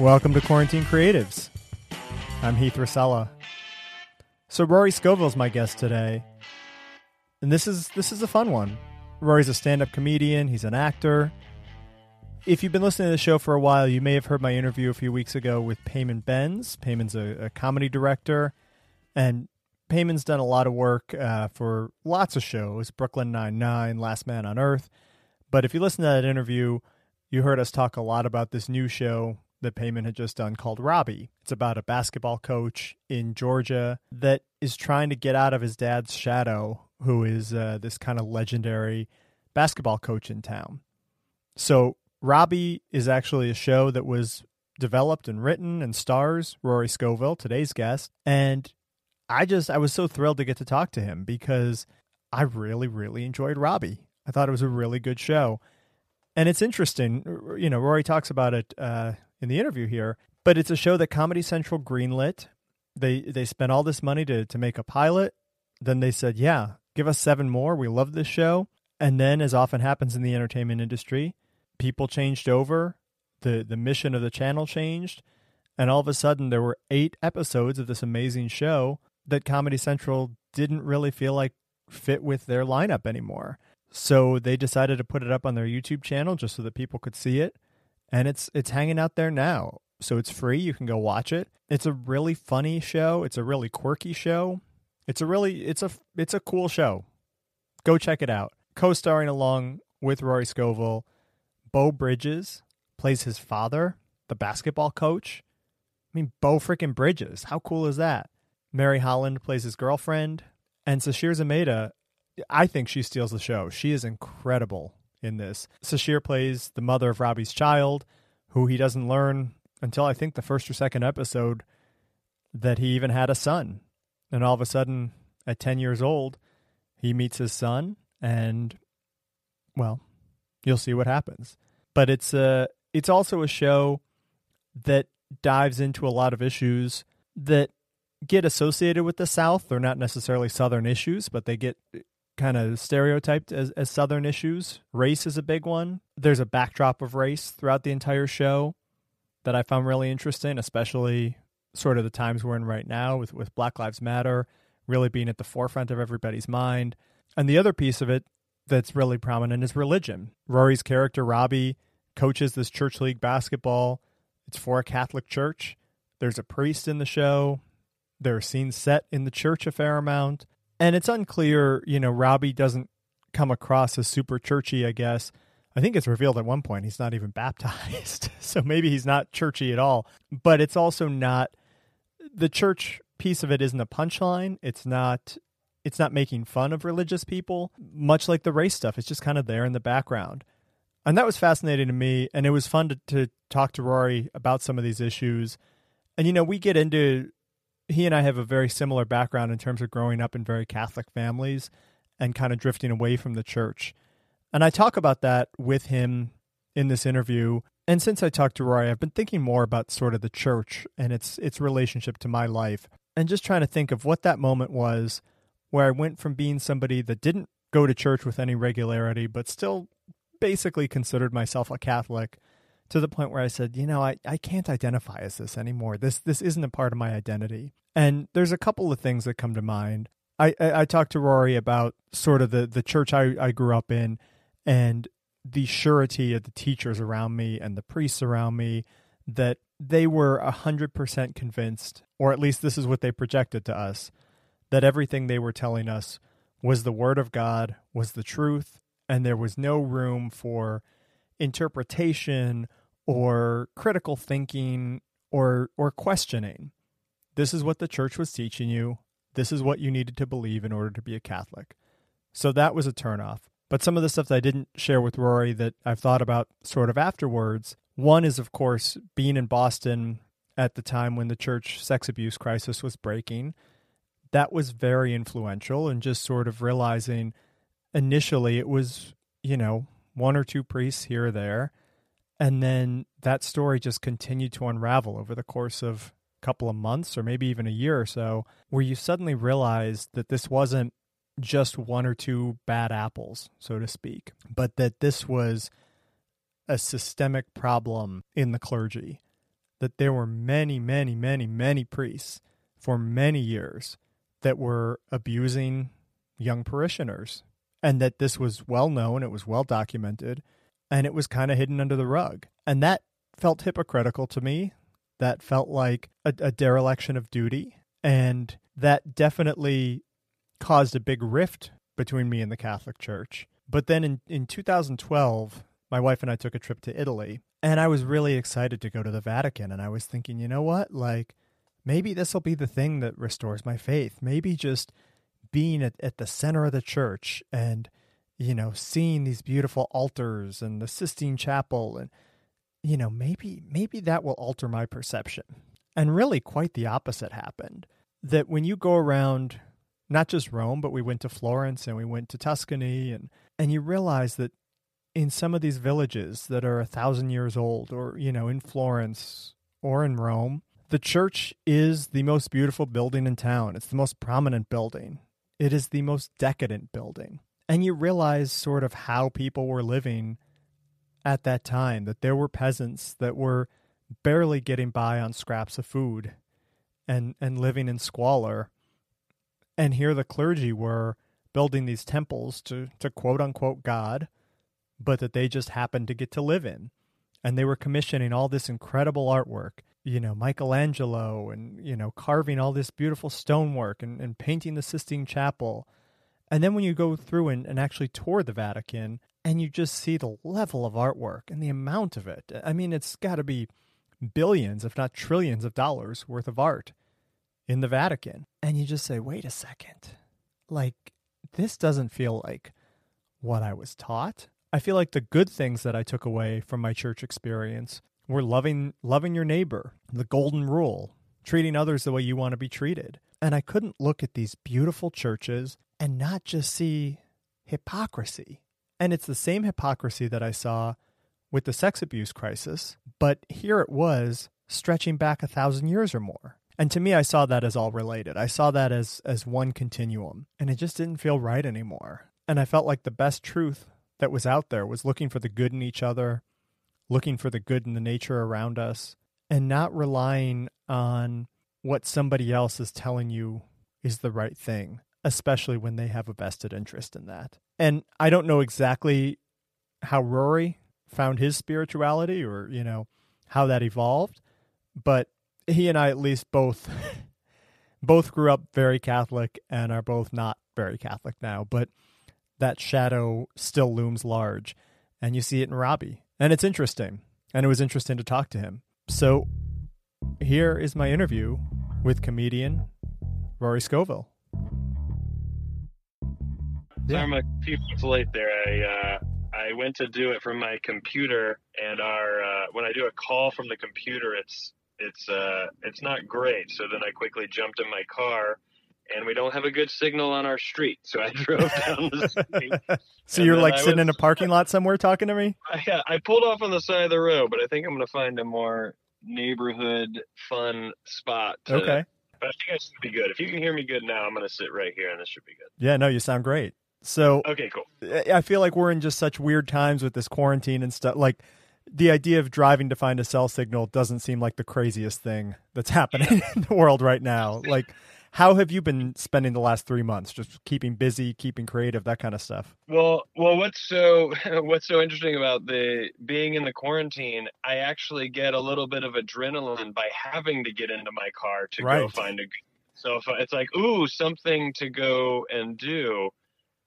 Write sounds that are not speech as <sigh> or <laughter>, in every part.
Welcome to Quarantine Creatives. I'm Heath Rosella. So Rory Scovel's my guest today. And this is this is a fun one. Rory's a stand-up comedian, he's an actor. If you've been listening to the show for a while, you may have heard my interview a few weeks ago with Payman Benz. Payman's a, a comedy director, and Payman's done a lot of work uh, for lots of shows, Brooklyn Nine-Nine, Last Man on Earth. But if you listen to that interview, you heard us talk a lot about this new show that Payman had just done called Robbie. It's about a basketball coach in Georgia that is trying to get out of his dad's shadow, who is uh, this kind of legendary basketball coach in town. So, Robbie is actually a show that was developed and written and stars Rory Scovel, today's guest. And I just, I was so thrilled to get to talk to him because I really, really enjoyed Robbie. I thought it was a really good show. And it's interesting, you know, Rory talks about it uh, in the interview here, but it's a show that Comedy Central greenlit. They they spent all this money to to make a pilot. Then they said, "Yeah, give us seven more. We love this show." And then, as often happens in the entertainment industry, people changed over. the The mission of the channel changed, and all of a sudden, there were eight episodes of this amazing show that Comedy Central didn't really feel like fit with their lineup anymore. So they decided to put it up on their YouTube channel just so that people could see it and it's it's hanging out there now. So it's free. You can go watch it. It's a really funny show. It's a really quirky show. It's a really it's a it's a cool show. Go check it out. Co-starring along with Rory Scovel, Beau Bridges plays his father, the basketball coach. I mean, Beau freaking Bridges. How cool is that? Mary Holland plays his girlfriend, and Sasheer Zamata. I think she steals the show. She is incredible in this. Sasheer plays the mother of Robbie's child, who he doesn't learn until I think the first or second episode that he even had a son. And all of a sudden, at 10 years old, he meets his son, and well, you'll see what happens. But it's a, it's also a show that dives into a lot of issues that get associated with the South. They're not necessarily Southern issues, but they get kind of stereotyped as, as Southern issues. Race is a big one. There's a backdrop of race throughout the entire show that I found really interesting, especially sort of the times we're in right now with, with Black Lives Matter really being at the forefront of everybody's mind. And the other piece of it that's really prominent is religion. Rory's character, Robbie, coaches this church league basketball. It's for a Catholic church. There's a priest in the show. There are scenes set in the church a fair amount and it's unclear. You know, Robbie doesn't come across as super churchy. I guess I think it's revealed at one point he's not even <laughs> baptized, <laughs> so maybe he's not churchy at all. But it's also not the church piece of it isn't a punchline. It's not. It's not making fun of religious people, much like the race stuff. It's just kind of there in the background. And that was fascinating to me. And it was fun to, to talk to Rory about some of these issues. And, you know, we get into he and I have a very similar background in terms of growing up in very Catholic families and kind of drifting away from the church. And I talk about that with him in this interview. And since I talked to Rory, I've been thinking more about sort of the church and its its relationship to my life and just trying to think of what that moment was where I went from being somebody that didn't go to church with any regularity but still basically considered myself a Catholic to the point where I said, you know, I, I can't identify as this anymore. This this isn't a part of my identity. And there's a couple of things that come to mind. I, I, I talked to Rory about sort of the, the church I, I grew up in and the surety of the teachers around me and the priests around me that they were a hundred percent convinced, or at least this is what they projected to us, that everything they were telling us was the word of God, was the truth, and there was no room for interpretation or critical thinking or or questioning. This is what the church was teaching you. This is what you needed to believe in order to be a Catholic. So that was a turnoff. But some of the stuff that I didn't share with Rory that I've thought about sort of afterwards. One is, of course, being in Boston at the time when the church sex abuse crisis was breaking. That was very influential, and just sort of realizing initially it was, you know, one or two priests here or there. And then that story just continued to unravel over the course of a couple of months or maybe even a year or so, where you suddenly realized that this wasn't just one or two bad apples, so to speak, but that this was a systemic problem in the clergy. that there were many, many, many, many priests for many years that were abusing young parishioners and that this was well known, it was well documented, and it was kind of hidden under the rug. And that felt hypocritical to me. That felt like a, a dereliction of duty. And that definitely caused a big rift between me and the Catholic Church. But then in, in 2012, my wife and I took a trip to Italy, and I was really excited to go to the Vatican. And I was thinking, you know what? Like, maybe this will be the thing that restores my faith. Maybe just being at, at the center of the church and, you know, seeing these beautiful altars and the Sistine Chapel and, you know, maybe maybe that will alter my perception. And really quite the opposite happened. That when you go around not just Rome, but we went to Florence and we went to Tuscany and and you realize that in some of these villages that are a thousand years old or, you know, in Florence or in Rome, the church is the most beautiful building in town. It's the most prominent building. It is the most decadent building. And you realize sort of how people were living at that time that there were peasants that were barely getting by on scraps of food and and living in squalor. And here the clergy were building these temples to to quote unquote god but that they just happened to get to live in. And they were commissioning all this incredible artwork you know michelangelo and you know carving all this beautiful stonework and, and painting the sistine chapel and then when you go through and, and actually tour the vatican and you just see the level of artwork and the amount of it. I mean, it's got to be billions, if not trillions of dollars worth of art in the Vatican. And you just say, wait a second. Like, this doesn't feel like what I was taught. I feel like the good things that I took away from my church experience were loving loving your neighbor, the golden rule, treating others the way you want to be treated. And I couldn't look at these beautiful churches and not just see hypocrisy and it's the same hypocrisy that I saw with the sex abuse crisis, but here it was stretching back a thousand years or more. And to me, I saw that as all related. I saw that as, as one continuum, and it just didn't feel right anymore. And I felt like the best truth that was out there was looking for the good in each other, looking for the good in the nature around us, and not relying on what somebody else is telling you is the right thing especially when they have a vested interest in that. And I don't know exactly how Rory found his spirituality or, you know, how that evolved, but he and I at least both <laughs> both grew up very Catholic and are both not very Catholic now, but that shadow still looms large. And you see it in Robbie. And it's interesting. And it was interesting to talk to him. So here is my interview with comedian Rory Scovel. Yeah. I'm a few minutes late there. I uh, I went to do it from my computer, and our uh, when I do a call from the computer, it's it's uh, it's not great. So then I quickly jumped in my car, and we don't have a good signal on our street. So I <laughs> drove down the street. <laughs> so you're like I sitting was, in a parking lot somewhere talking to me? <laughs> Yeah, I pulled off on the side of the road, but I think I'm going to find a more neighborhood fun spot. To, okay. But I think I should be good. If you can hear me good now, I'm going to sit right here, and this should be good. Yeah, no, you sound great. So okay, cool. I feel like we're in just such weird times with this quarantine and stuff. Like the idea of driving to find a cell signal doesn't seem like the craziest thing that's happening <laughs> in the world right now. Like, how have you been spending the last three months? Just keeping busy, keeping creative, that kind of stuff. Well, well, what's so <laughs> what's so interesting about the being in the quarantine? I actually get a little bit of adrenaline by having to get into my car to right. go find a. So if it's like, ooh, something to go and do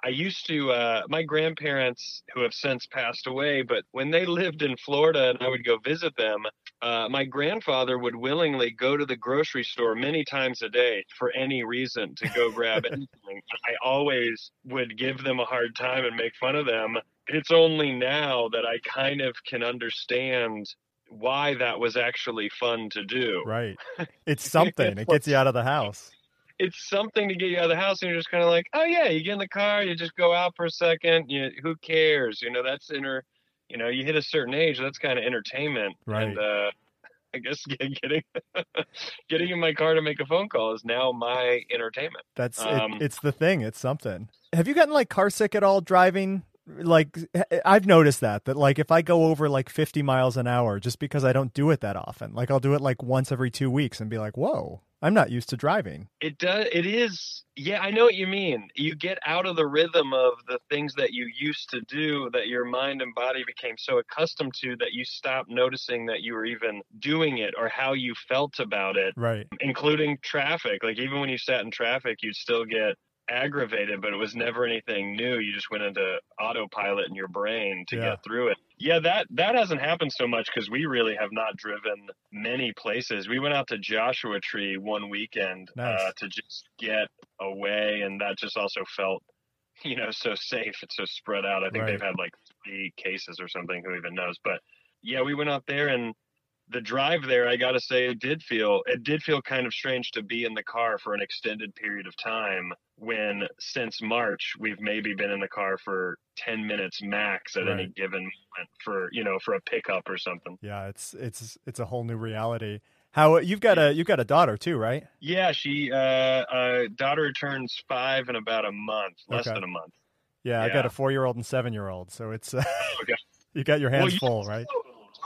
I used to, uh, my grandparents who have since passed away, but when they lived in Florida and I would go visit them, uh, my grandfather would willingly go to the grocery store many times a day for any reason to go grab <laughs> anything. I always would give them a hard time and make fun of them. It's only now that I kind of can understand why that was actually fun to do. Right. <laughs> It's something. it gets you out of the house it's something to get you out of the house and you're just kind of like oh yeah you get in the car you just go out for a second you who cares you know that's inner you know you hit a certain age that's kind of entertainment right and uh <laughs> I guess <laughs> getting getting in my car to make a phone call is now my entertainment. That's um, it, it's the thing. It's something. Have you gotten like car sick at all driving like eh, I've noticed that that like if I go over like 50 miles an hour just because I don't do it that often, like I'll do it like once every 2 weeks and be like, "Whoa, I'm not used to driving." It does it is yeah, I know what you mean. You get out of the rhythm of the things that you used to do that your mind and body became so accustomed to that you stop noticing that you were even doing it or how you felt about it. Right. Including traffic. Like even when you sat in traffic, you'd still get aggravated, but it was never anything new. You just went into autopilot in your brain to yeah. get through it. Yeah, that that hasn't happened so much because we really have not driven many places. We went out to Joshua Tree one weekend uh, nice. uh, to just get away, and that just also felt, you know, so safe. It's so spread out. I think right. they've had like three cases or something. Who even knows? But yeah, we went out there and the drive there, I got to say, it did feel it did feel kind of strange to be in the car for an extended period of time. When since March we've maybe been in the car for ten minutes max at right. any given moment for you know for a pickup or something. Yeah, it's it's it's a whole new reality. How you've got a you've got a daughter too, right? Yeah, she uh, uh daughter turns five in about a month, less okay. than a month. Yeah, yeah, I got a four year old and seven year old, so it's uh, <laughs> okay. you got your hands well, full, right?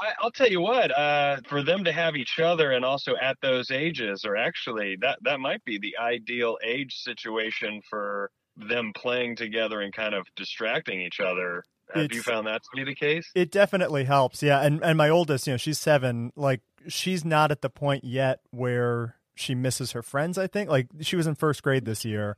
I, will tell you what, uh, for them to have each other and also at those ages, or actually that that might be the ideal age situation for them playing together and kind of distracting each other. Have it's, you found that to be the case? It definitely helps, yeah. And and my oldest, you know, she's seven. Like she's not at the point yet where she misses her friends. I think like she was in first grade this year,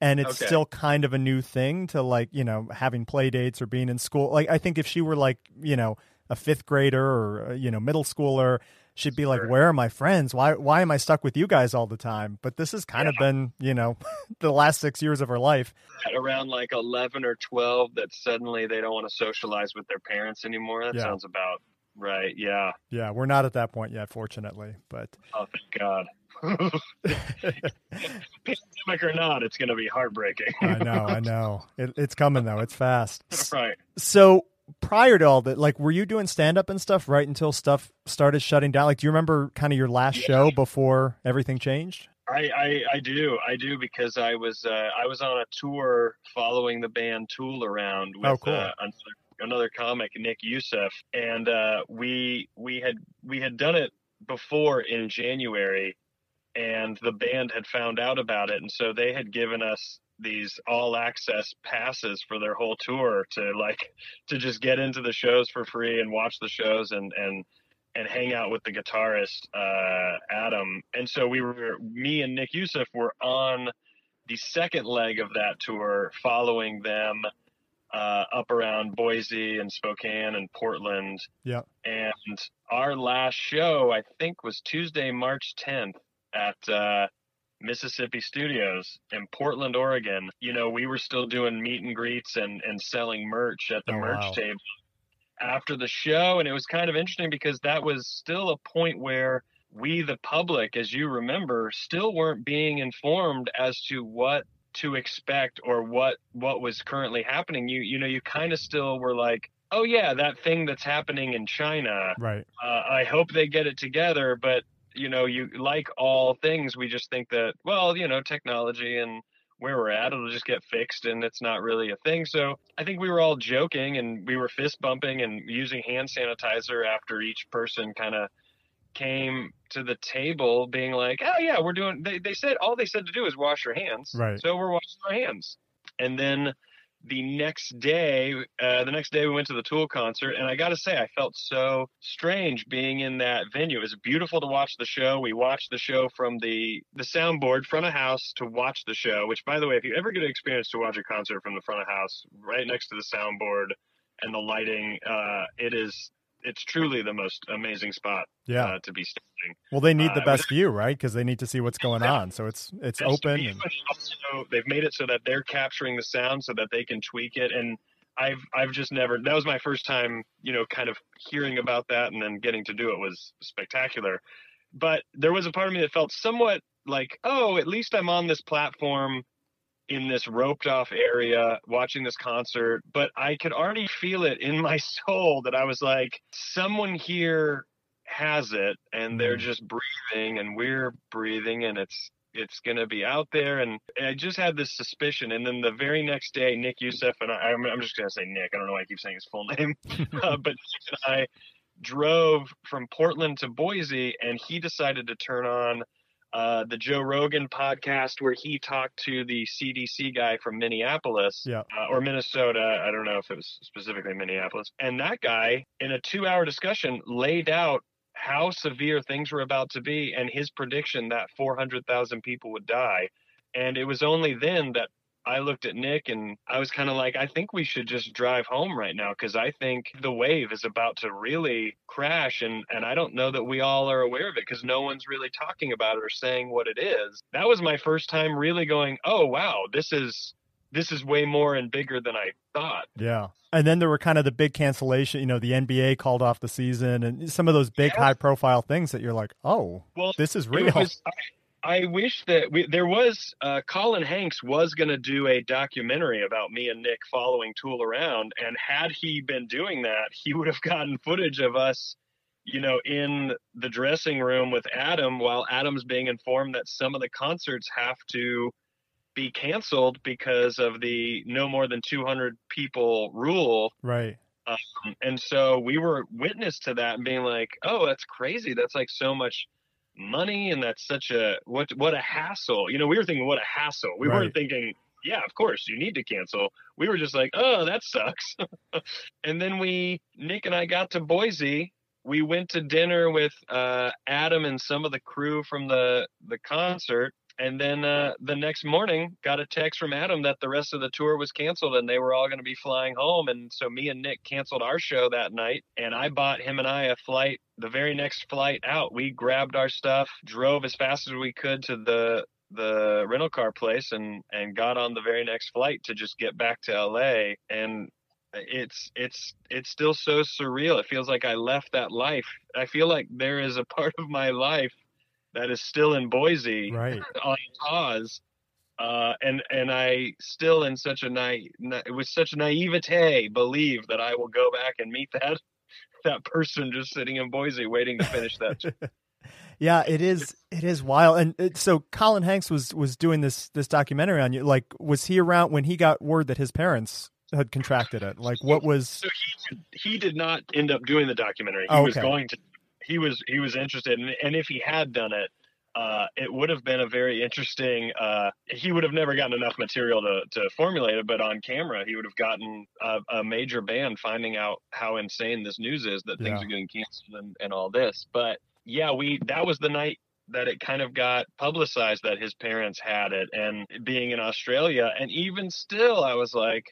and it's okay. still kind of a new thing to like you know having play dates or being in school. Like I think if she were like you know a fifth grader or uh, you know middle schooler she'd be like where are my friends? Why why am i stuck with you guys all the time? But this has kind yeah. of been you know <laughs> the last six years of her life. At around like 11 or 12 that suddenly they don't want to socialize with their parents anymore. That yeah. sounds about right. Yeah. Yeah we're not at that point yet fortunately but oh thank god. <laughs> Pandemic or not it's going to be heartbreaking. I know i <laughs> know. It, it's coming though. It's fast. Right. So prior to all that, like, were you doing stand up and stuff right until stuff started shutting down? Like, do you remember kind of your last yeah. show before everything changed? I, I, I do I do because I was uh, I was on a tour following the band Tool around with oh, cool. uh, another, another comic Nick Youssef and uh, we we had we had done it before in January and the band had found out about it and so they had given us these all access passes for their whole tour to like to just get into the shows for free and watch the shows and and and hang out with the guitarist uh, Adam. And so we were me and Nick Youssef were on the second leg of that tour, following them uh, up around Boise and Spokane and Portland. Yeah. And our last show, I think, was Tuesday, March 10th at uh, Mississippi Studios in Portland, Oregon, you know, we were still doing meet and greets and, and selling merch at the oh, merch wow. table after the show. And it was kind of interesting because that was still a point where we, the public, as you remember, still weren't being informed as to what to expect or what what was currently happening. You you know, you kind of still were like, oh yeah, that thing that's happening in China. Right. Uh, I hope they get it together, but you know, you like all things, we just think that, well, you know, technology and where we're at, it'll just get fixed and it's not really a thing. So I think we were all joking and we were fist bumping and using hand sanitizer after each person kind of came to the table being like, oh yeah, we're doing, they, they said, all they said to do is wash your hands. Right. So we're washing our hands. And then the next day, uh, the next day we went to the Tool concert, and I got to say, I felt so strange being in that venue. It was beautiful to watch the show. We watched the show from the the soundboard front of house to watch the show. Which, by the way, if you ever get an experience to watch a concert from the front of house, right next to the soundboard and the lighting, uh, it is it's truly the most amazing spot yeah. Uh, to be standing. Well, they need the uh, best view, right? Because they need to see what's going on. So it's it's open. And... Also, they've made it so that they're capturing the sound so that they can tweak it. And I've I've just never. That was my first time, you know, kind of hearing about that and then getting to do it was spectacular. But there was a part of me that felt somewhat like, oh, at least I'm on this platform in this roped off area watching this concert, but I could already feel it in my <laughs> soul that I was like, someone here has it and they're mm. just breathing and we're breathing and it's it's going to be out there. And I just had this suspicion. And then the very next day, Nick Youssef and I, I'm, I'm just going to say Nick. I don't know why I keep saying his full <laughs> name, uh, but Nick and I drove from Portland to Boise, and he decided to turn on uh, the Joe Rogan podcast where he talked to the CDC guy from Minneapolis yeah. uh, or Minnesota. I don't know if it was specifically Minneapolis. And that guy, in a two hour discussion, laid out how severe things were about to be and his prediction that 400,000 people would die. And it was only then that I looked at Nick and I was kind of like, I think we should just drive home right now because I think the wave is about to really crash. And, and I don't know that we all are aware of it because no one's really talking about it or saying what it is. That was my first time really going, oh, wow, this is. This is way more and bigger than I thought. Yeah. And then there were kind of the big cancellation, you know, the NBA called off the season and some of those big yeah. high profile things that you're like, oh, well, this is real. Was, I wish that we, there was uh, Colin Hanks was going to do a documentary about me and Nick following Tool around, and had he been doing that, he would have gotten footage of us, you know, in the dressing room with Adam while Adam's being informed that some of the concerts have to be canceled because of the no more than 200 people rule. Right. Um, and so we were witness to that and being like, oh, that's crazy. That's like so much money and that's such a what what a hassle. You know we were thinking what a hassle. We right. weren't thinking yeah of course you need to cancel. We were just like oh that sucks. <laughs> And then we nick and i got to boise. We went to dinner with uh, adam and some of the crew from the the concert and then uh, the next morning, got a text from Adam that the rest of the tour was canceled and they were all going to be flying home. And so me and Nick canceled our show that night. And I bought him and I a flight, the very next flight out. We grabbed our stuff, drove as fast as we could to the the rental car place and and got on the very next flight to just get back to LA and it's it's it's still so surreal it feels like i left that life i feel like there is a part of my life that is still in Boise right. <laughs> on pause. Uh, and and I still in such a night with such naivete believe that I will go back and meet that <laughs> that person just sitting in Boise waiting to finish that. <laughs> yeah, it is it is wild. And it, so Colin Hanks was was doing this this documentary on you. Like, was he around when he got word that his parents had contracted it? Like, what was? So he he did not end up doing the documentary. He oh, okay. was going to he was he was interested, and, and if he had done it, uh, it would have been a very interesting. Uh, he would have never gotten enough material to, to formulate it, but on camera, he would have gotten a, a major band finding out how insane this news is that things yeah. are getting canceled and, and all this. But yeah, we that was the night that it kind of got publicized that his parents had it, and being in Australia, and even still, I was like,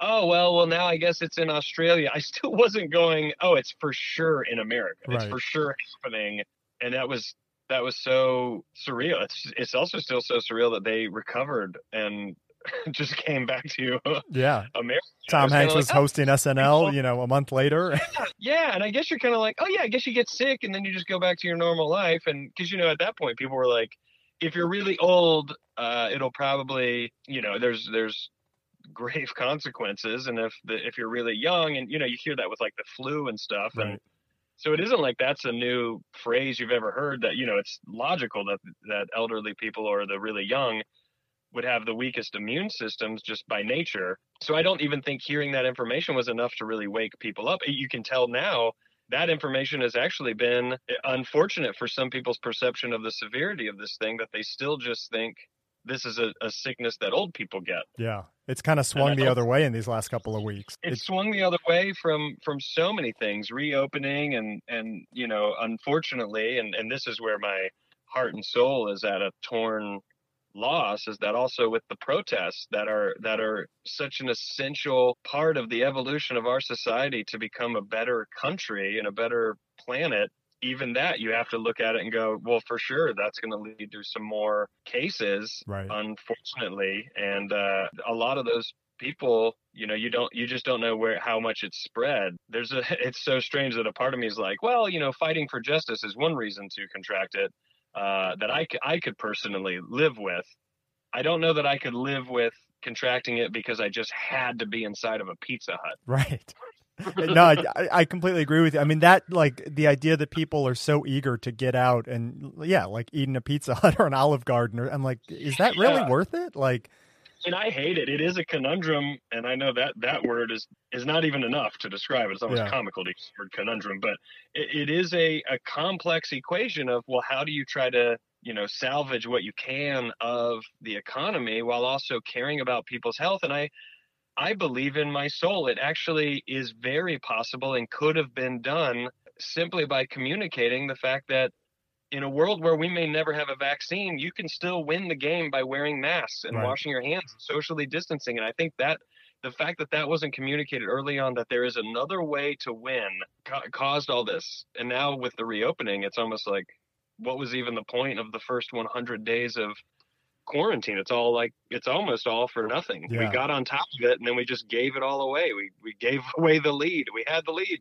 oh well well now i guess it's in australia. I still <laughs> wasn't going. Oh it's for sure in america. Right. it's for sure happening. And that was that was so surreal. It's it's also still so surreal that they recovered and <laughs> just came back to <laughs> yeah. America. Tom hanks was like, oh, hosting oh, snl you know a month later. Yeah, yeah and i guess you're kind of like oh yeah i guess you get sick and then you just go back to your normal life. And because you know at that point people were like if you're really old uh, it'll probably you know there's there's grave <laughs> consequences and if the, if you're really young and you know you hear that with like the flu and stuff right. and so it isn't like that's a new phrase you've ever heard that you know it's logical that that elderly people or the really young would have the weakest immune systems just by nature so i don't even think hearing that information was enough to really wake people up you can tell now that information has actually been eh, unfortunate for some people's perception of the severity of this thing that they still just think this is a, a sickness that old people get. Yeah, it's kind of swung the other way in these last couple of weeks. It's, it's swung the other way from from so many things, reopening and and you know, unfortunately, and and this is where my heart and soul is at a torn loss is that also with the protests that are that are such an essential part of the evolution of our society to become a better country and a better planet even that you have to look at it and go well for sure that's going to lead to some more cases right. unfortunately. And uh, a lot of those people you know you don't you just don't know where how much it's spread. There's a <laughs> it's so strange that a part of me is like well you know fighting for justice is one reason to contract it uh, that I, I could personally live with. I don't know that i could live with contracting it because i just had to be inside of a pizza hut. Right no, I, I completely agree with you. I mean, that like the idea that people are so eager to get out and yeah, like eating a Pizza <laughs> Hut or an Olive Garden. Or, I'm like, is that really yeah. worth it? Like, and I hate it. It is a conundrum, and I know that that word is is not even enough to describe it. It's almost yeah. comical to use the word conundrum, but it, it is a, a complex equation of well, how do you try to you know salvage what you can of the economy while also caring about people's health? And I I believe in my soul it actually is very possible and could have been done simply by communicating the fact that in a world where we may never have a vaccine, you can still win the game by wearing masks and right. washing your hands, and socially distancing. And I think that the fact that that wasn't communicated early on that there is another way to win ca- caused all this. And now with the reopening, it's almost like what was even the point of the first 100 days of quarantine? It's all like it's almost all for nothing. Yeah. We got on top of it and then we just gave it all away. We we gave <laughs> away the lead. We had the lead.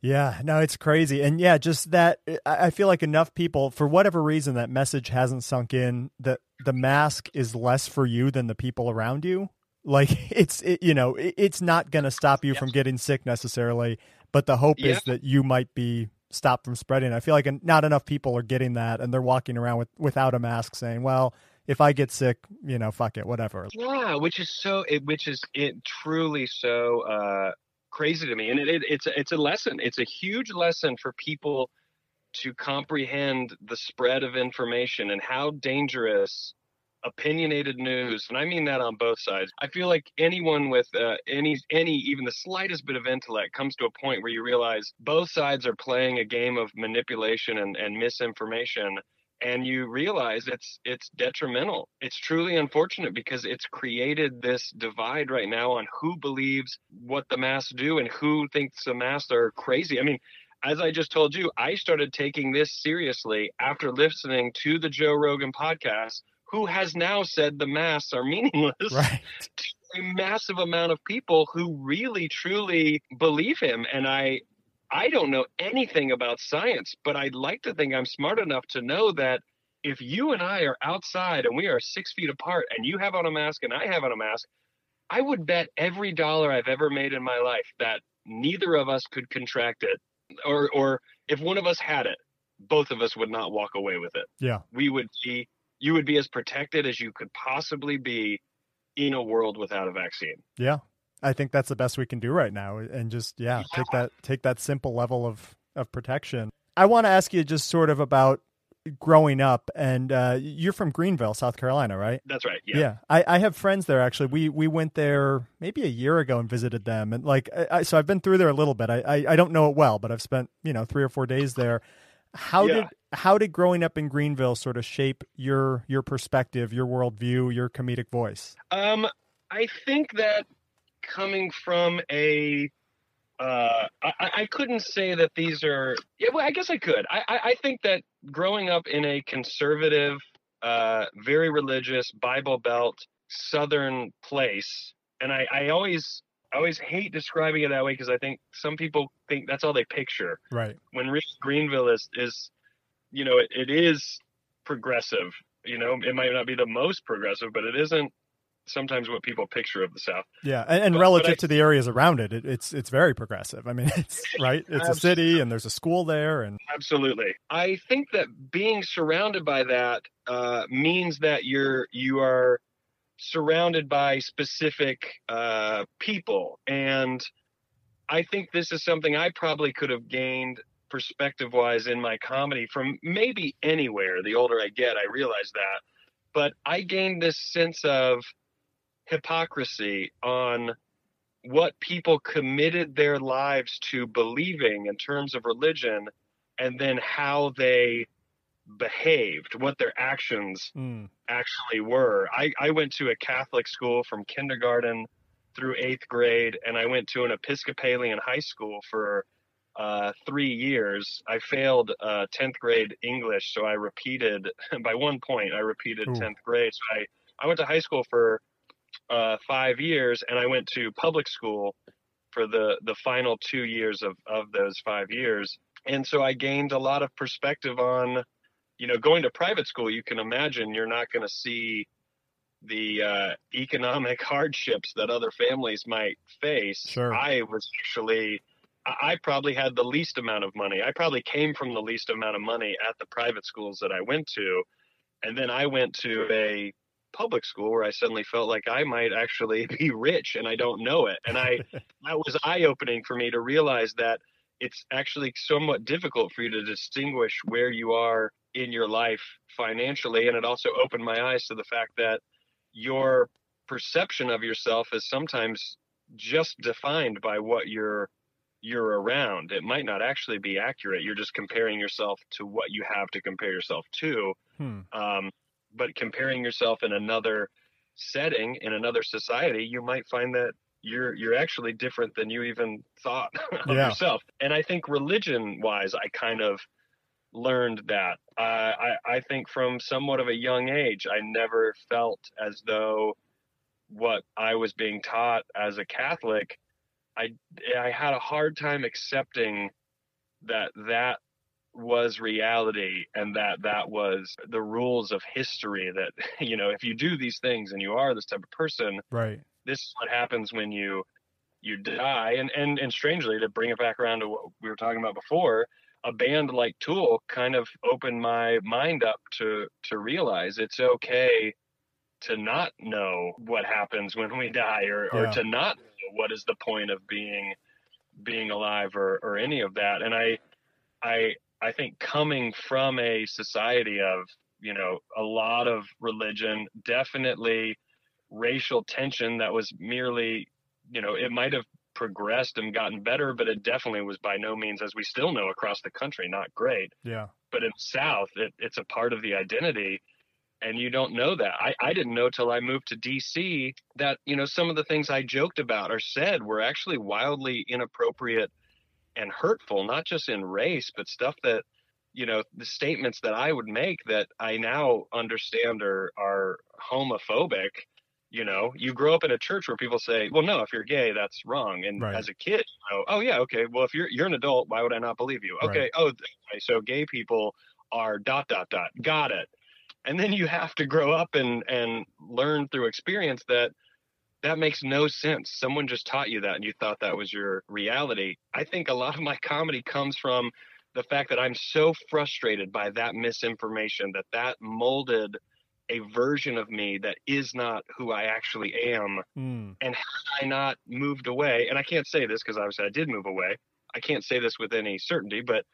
Yeah, no, it's crazy. And yeah, just that I feel like enough people, for whatever reason, that message hasn't sunk in that the mask is less for you than the people around you. Like <laughs> it's, it, you know, it, it's not going to stop you from getting sick necessarily, but the hope yeah. is that you might be stopped from spreading. I feel like not enough people are getting that and they're walking around with, without a mask saying, well, if I get sick, you know, fuck it, whatever. Yeah, which is so, it, which is it truly so, uh, crazy to me. And it, it, it's it's a lesson. It's a huge lesson for people to comprehend the spread of information and how dangerous opinionated news and i mean that on both sides i feel like anyone with uh, any any even the slightest bit of intellect comes to a point where you realize both sides are playing a game of manipulation and, and misinformation and you realize it's it's detrimental. It's truly unfortunate because it's created this divide right now on who believes what the masks do and who thinks the masks are crazy. I mean, as I just told you, I started taking this seriously after listening to the Joe Rogan podcast, who has now said the masks are <laughs> meaningless. Right. To a massive amount of people who really truly believe him and I I don't know anything about science, but I'd like to think I'm smart enough to know that if you and I are outside and we are six feet apart and you have on a mask and I have on a mask, I would bet every dollar I've ever made in my life that neither of us could contract it. Or, or if one of us had it, both of us would not walk away with it. Yeah. We would be, you would be as protected as you could possibly be in a world without a vaccine. Yeah. I think that's the best we can do right now, and just yeah, yeah. take that take that simple level of of protection. I want to ask you just sort of about growing up, and uh, you're from Greenville, South Carolina, right? That's right. Yeah. Yeah. I, I have friends there actually. We we went there maybe a year ago and visited them, and like I, so I've been through there a little bit. I, I, I don't know it well, but I've spent you know three or four days there. How yeah. did how did growing up in Greenville sort of shape your your perspective, your worldview, your comedic voice? Um, I think that coming from a uh, I, I, couldn't say that these are. Yeah, well, I guess I could. I, I, think that growing up in a conservative, uh, very religious, Bible Belt Southern place, and I, I always, I always hate describing it that way because I think some people think that's all they picture. Right. When really Greenville is is, you know, it, it is progressive. You know, it might not be the most progressive, but it isn't sometimes what people picture of the South. Yeah, and, and but, relative but I, to the areas around it, it, it's it's very progressive. I mean, <laughs> it's <laughs> right. It's a city, and there's a school there, and absolutely. I think that being surrounded by that uh, means that you're you are surrounded by specific uh, people, and I think this is something I probably could have gained perspective wise in my comedy from maybe anywhere. The older I get, I realize that. But I gained this sense of hypocrisy on what people committed their lives to believing in terms of religion and then how they behaved, what their actions mm. actually were. I, I went to a Catholic school from kindergarten through eighth grade, and I went to an Episcopalian high school for uh, three years. I failed uh, 10th grade English, so I repeated <laughs> by one point. I repeated Ooh. 10th grade. So I, I went to high school for uh, five years, and I went to public school for the the final two years of of those five years. And so I gained a lot of perspective on, you know, going to private school. You can imagine you're not going to see the uh, economic <laughs> hardships that other families might face, sure. I was actually I probably had the least amount of money. I probably came from the least amount of money at the private schools that I went to. And then I went to a public school where I suddenly felt like I might actually <laughs> be rich and I don't know it. And I <laughs> that was eye opening for me to realize that it's actually somewhat difficult for you to distinguish where you are in your life financially. And it also opened my eyes to the fact that your perception of yourself is sometimes just defined by what you're you're around. It might not actually be accurate. You're just comparing yourself to what you have to compare yourself to. Hmm. Um, but comparing yourself in another setting in another society, you might find that you're you're actually different than you even thought <laughs> of yeah. yourself. And I think religion wise, I kind of learned that. Uh, I I think from somewhat of a young age, I never felt as though what I was being taught as a Catholic I I had a hard time accepting that that was reality and that that was the rules of history that <laughs> you know if you do these things and you are this type of person right. this is what happens when you you die. And and and strangely to bring it back around to what we were talking about before a band like tool kind of opened my mind up to to realize it's okay to not know what happens when we <laughs> die or, yeah. or to not what is the point of being being alive or, or any of that. And i i i think coming from a society of you know a lot of religion definitely racial tension that was merely you know it might have progressed and gotten better but it definitely was by no means as we still know across the country not great yeah but in the south it, it's a part of the identity and you don't know that. I, I didn't know till I moved to DC that, you know, some of the things I joked about or said were actually wildly inappropriate and hurtful, not just in race, but stuff that, you know, the statements that I would make that I now understand are are homophobic. You know, you grow up in a church where people say, "Well, no, if you're gay, that's wrong." And right. as a kid, you know, oh yeah, okay. Well, if you're you're an adult, why would I not believe you? Okay. Right. Oh, okay, so gay people are dot dot dot. Got it and then you have to grow up and and learn through experience that that makes no sense someone just taught you that and you thought that was your reality i think a lot of my comedy comes from the fact that i'm so frustrated by that misinformation that that molded a version of me that is not who I actually am. Mm. And had I not moved away, and I can't say this because obviously I did move away. I can't say this with any certainty, but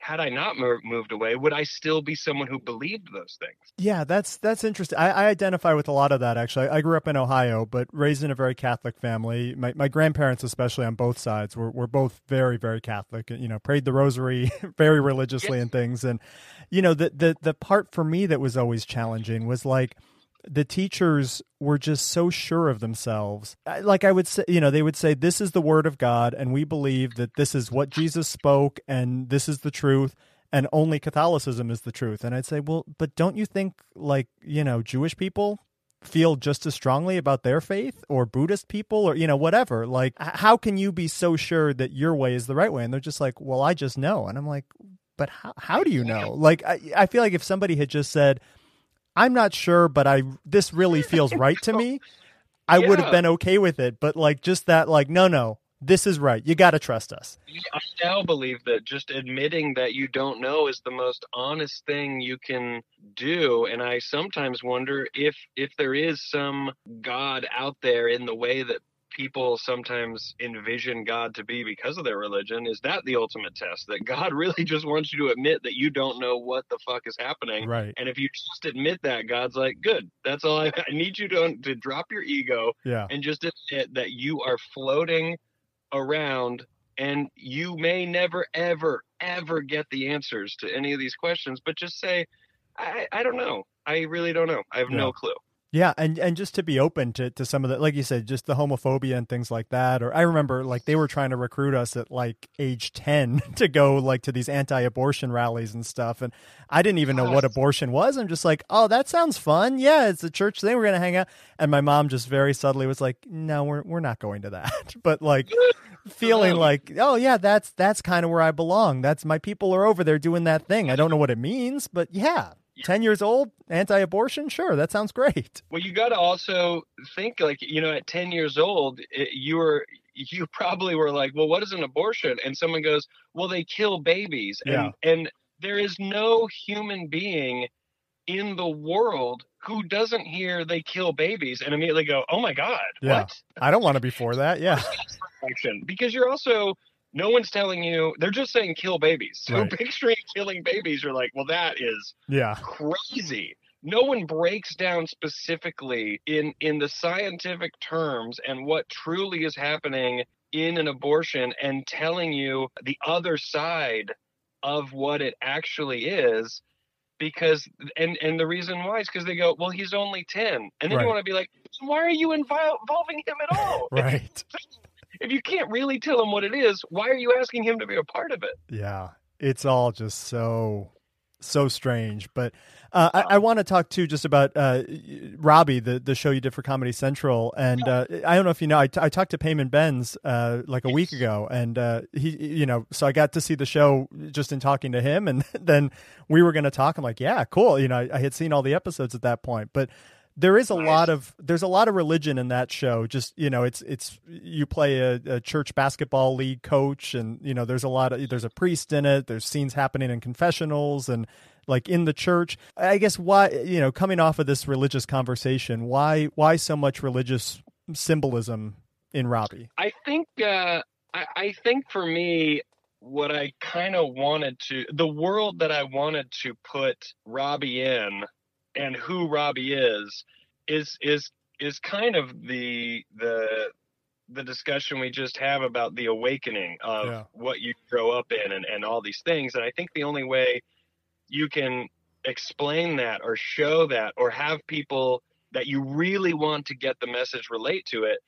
had I not moved away, would I still be someone who believed those things? Yeah, that's that's interesting. I, I, identify with a lot of that actually. I grew up in Ohio, but raised in a very Catholic family. My my grandparents, especially on both sides, were were both very very Catholic. You know, prayed the Rosary <laughs> very religiously yes. and things. And you know, the the the part for me that was always challenging was like the teachers were just so sure of themselves. Like I would say, you know, they would say, This is the word of God, and we believe that this is what Jesus spoke, and this is the truth, and only Catholicism is the truth. And I'd say, Well, but don't you think, like, you know, Jewish people feel just as strongly about their faith, or Buddhist people, or, you know, whatever? Like, how can you be so sure that your way is the right way? And they're just like, Well, I just know. And I'm like, But how, how do you know? Like, I, I feel like if somebody had just said, I'm not sure, but I this really <laughs> feels right to me. I yeah. would have been okay with it, but like just that, like, no, no, this is right. You got to trust us. I now believe that just admitting that you don't know is the most honest thing you can do. And I sometimes wonder if if there is some God out there in the way that people sometimes envision God to be because of their religion. Is that the ultimate test? That God <laughs> really just wants you to admit that you don't know what the fuck is happening. Right. And if you just admit that, God's like, good. That's all I, <laughs> I need you to, to drop your ego yeah. and just admit that you are floating around and you may never, ever, ever get the answers to any of these questions, but just say, I, I don't know. I really don't know. I have yeah. no clue. Yeah, and and just to be open to, to some of the like you said, just the homophobia and things like that. Or I remember like they were trying to recruit us at like age ten <laughs> to go like to these anti abortion rallies and stuff. And I didn't even know what abortion was. I'm just like, Oh, that sounds fun. Yeah, it's a church thing, we're gonna hang out. And my mom just very subtly was like, No, we're we're not going to that. <laughs> but like <laughs> feeling like, Oh yeah, that's that's kind of where I belong. That's my people are over there doing that thing. I don't know what it means, but yeah, 10 years old, anti abortion? Sure, that sounds great. Well, you got to also think like, you know, at 10 years old, it, you were. You <laughs> probably were like, well, what is an abortion? And someone goes, well, they kill babies. And, Yeah. and there is no human being in the world who doesn't hear they kill babies and immediately go, oh my God, Yeah. what? I don't want to be for that. Yeah. because you're also no one's telling you they're just saying kill babies so Right. picturing killing babies you're like well that is Yeah. crazy no one breaks down specifically in in the scientific terms and what truly is happening in an abortion and telling you the other side of what it actually is because and and the reason why is because they go well he's only 10 and then Right. you want to be like why are you invol- involving him at all <laughs> Right. <laughs> if you can't really tell him what it is, why are you asking him to be a part of it? Yeah. It's all just so so strange. But uh, I, I want to talk too just about uh, Robbie, the the show you did for Comedy Central, and uh, I don't know if you know, I, t- I talked to Peyman Benz uh, like a week ago, and uh, he, you know, so I got to see the show just in talking to him, and <laughs> then we were going to talk. I'm like, yeah, cool. You know, I, I had seen all the episodes at that point, but there is a Nice. lot of there's a lot of religion in that show. Just you know it's it's you play a, a church basketball league coach and you know there's a lot of there's a priest in it. There's scenes happening in confessionals and like in the church. I guess why you know coming off of this religious conversation why why so much religious symbolism in robbie? I think uh, I, I think for me, what I kind of wanted to the world that I wanted to put Robbie in and who Robbie is is is is kind of the the the discussion we just have about the awakening of Yeah. what you grow up in and, and all these things. And I think the only way you can explain that or show that or have people that you really want to get the message relate to it,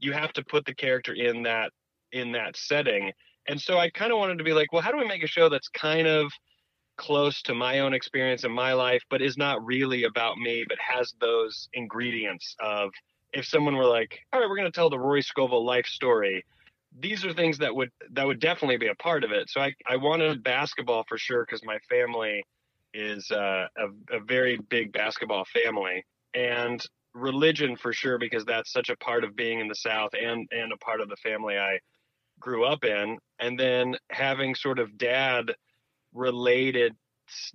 you have to put the character in that in that setting. And so I kind of wanted to be like, well, how do we make a show that's kind of close to my own experience in my life, but is not really about me, but has those ingredients of if someone were like, all right, we're going to tell the Rory Scovel life story. These are things that would that would definitely be a part of it. So I, I wanted basketball for sure because my family is uh, a, a very big basketball family, and religion for sure because that's such a part of being in the South and and a part of the family I grew up in, and then having sort of dad related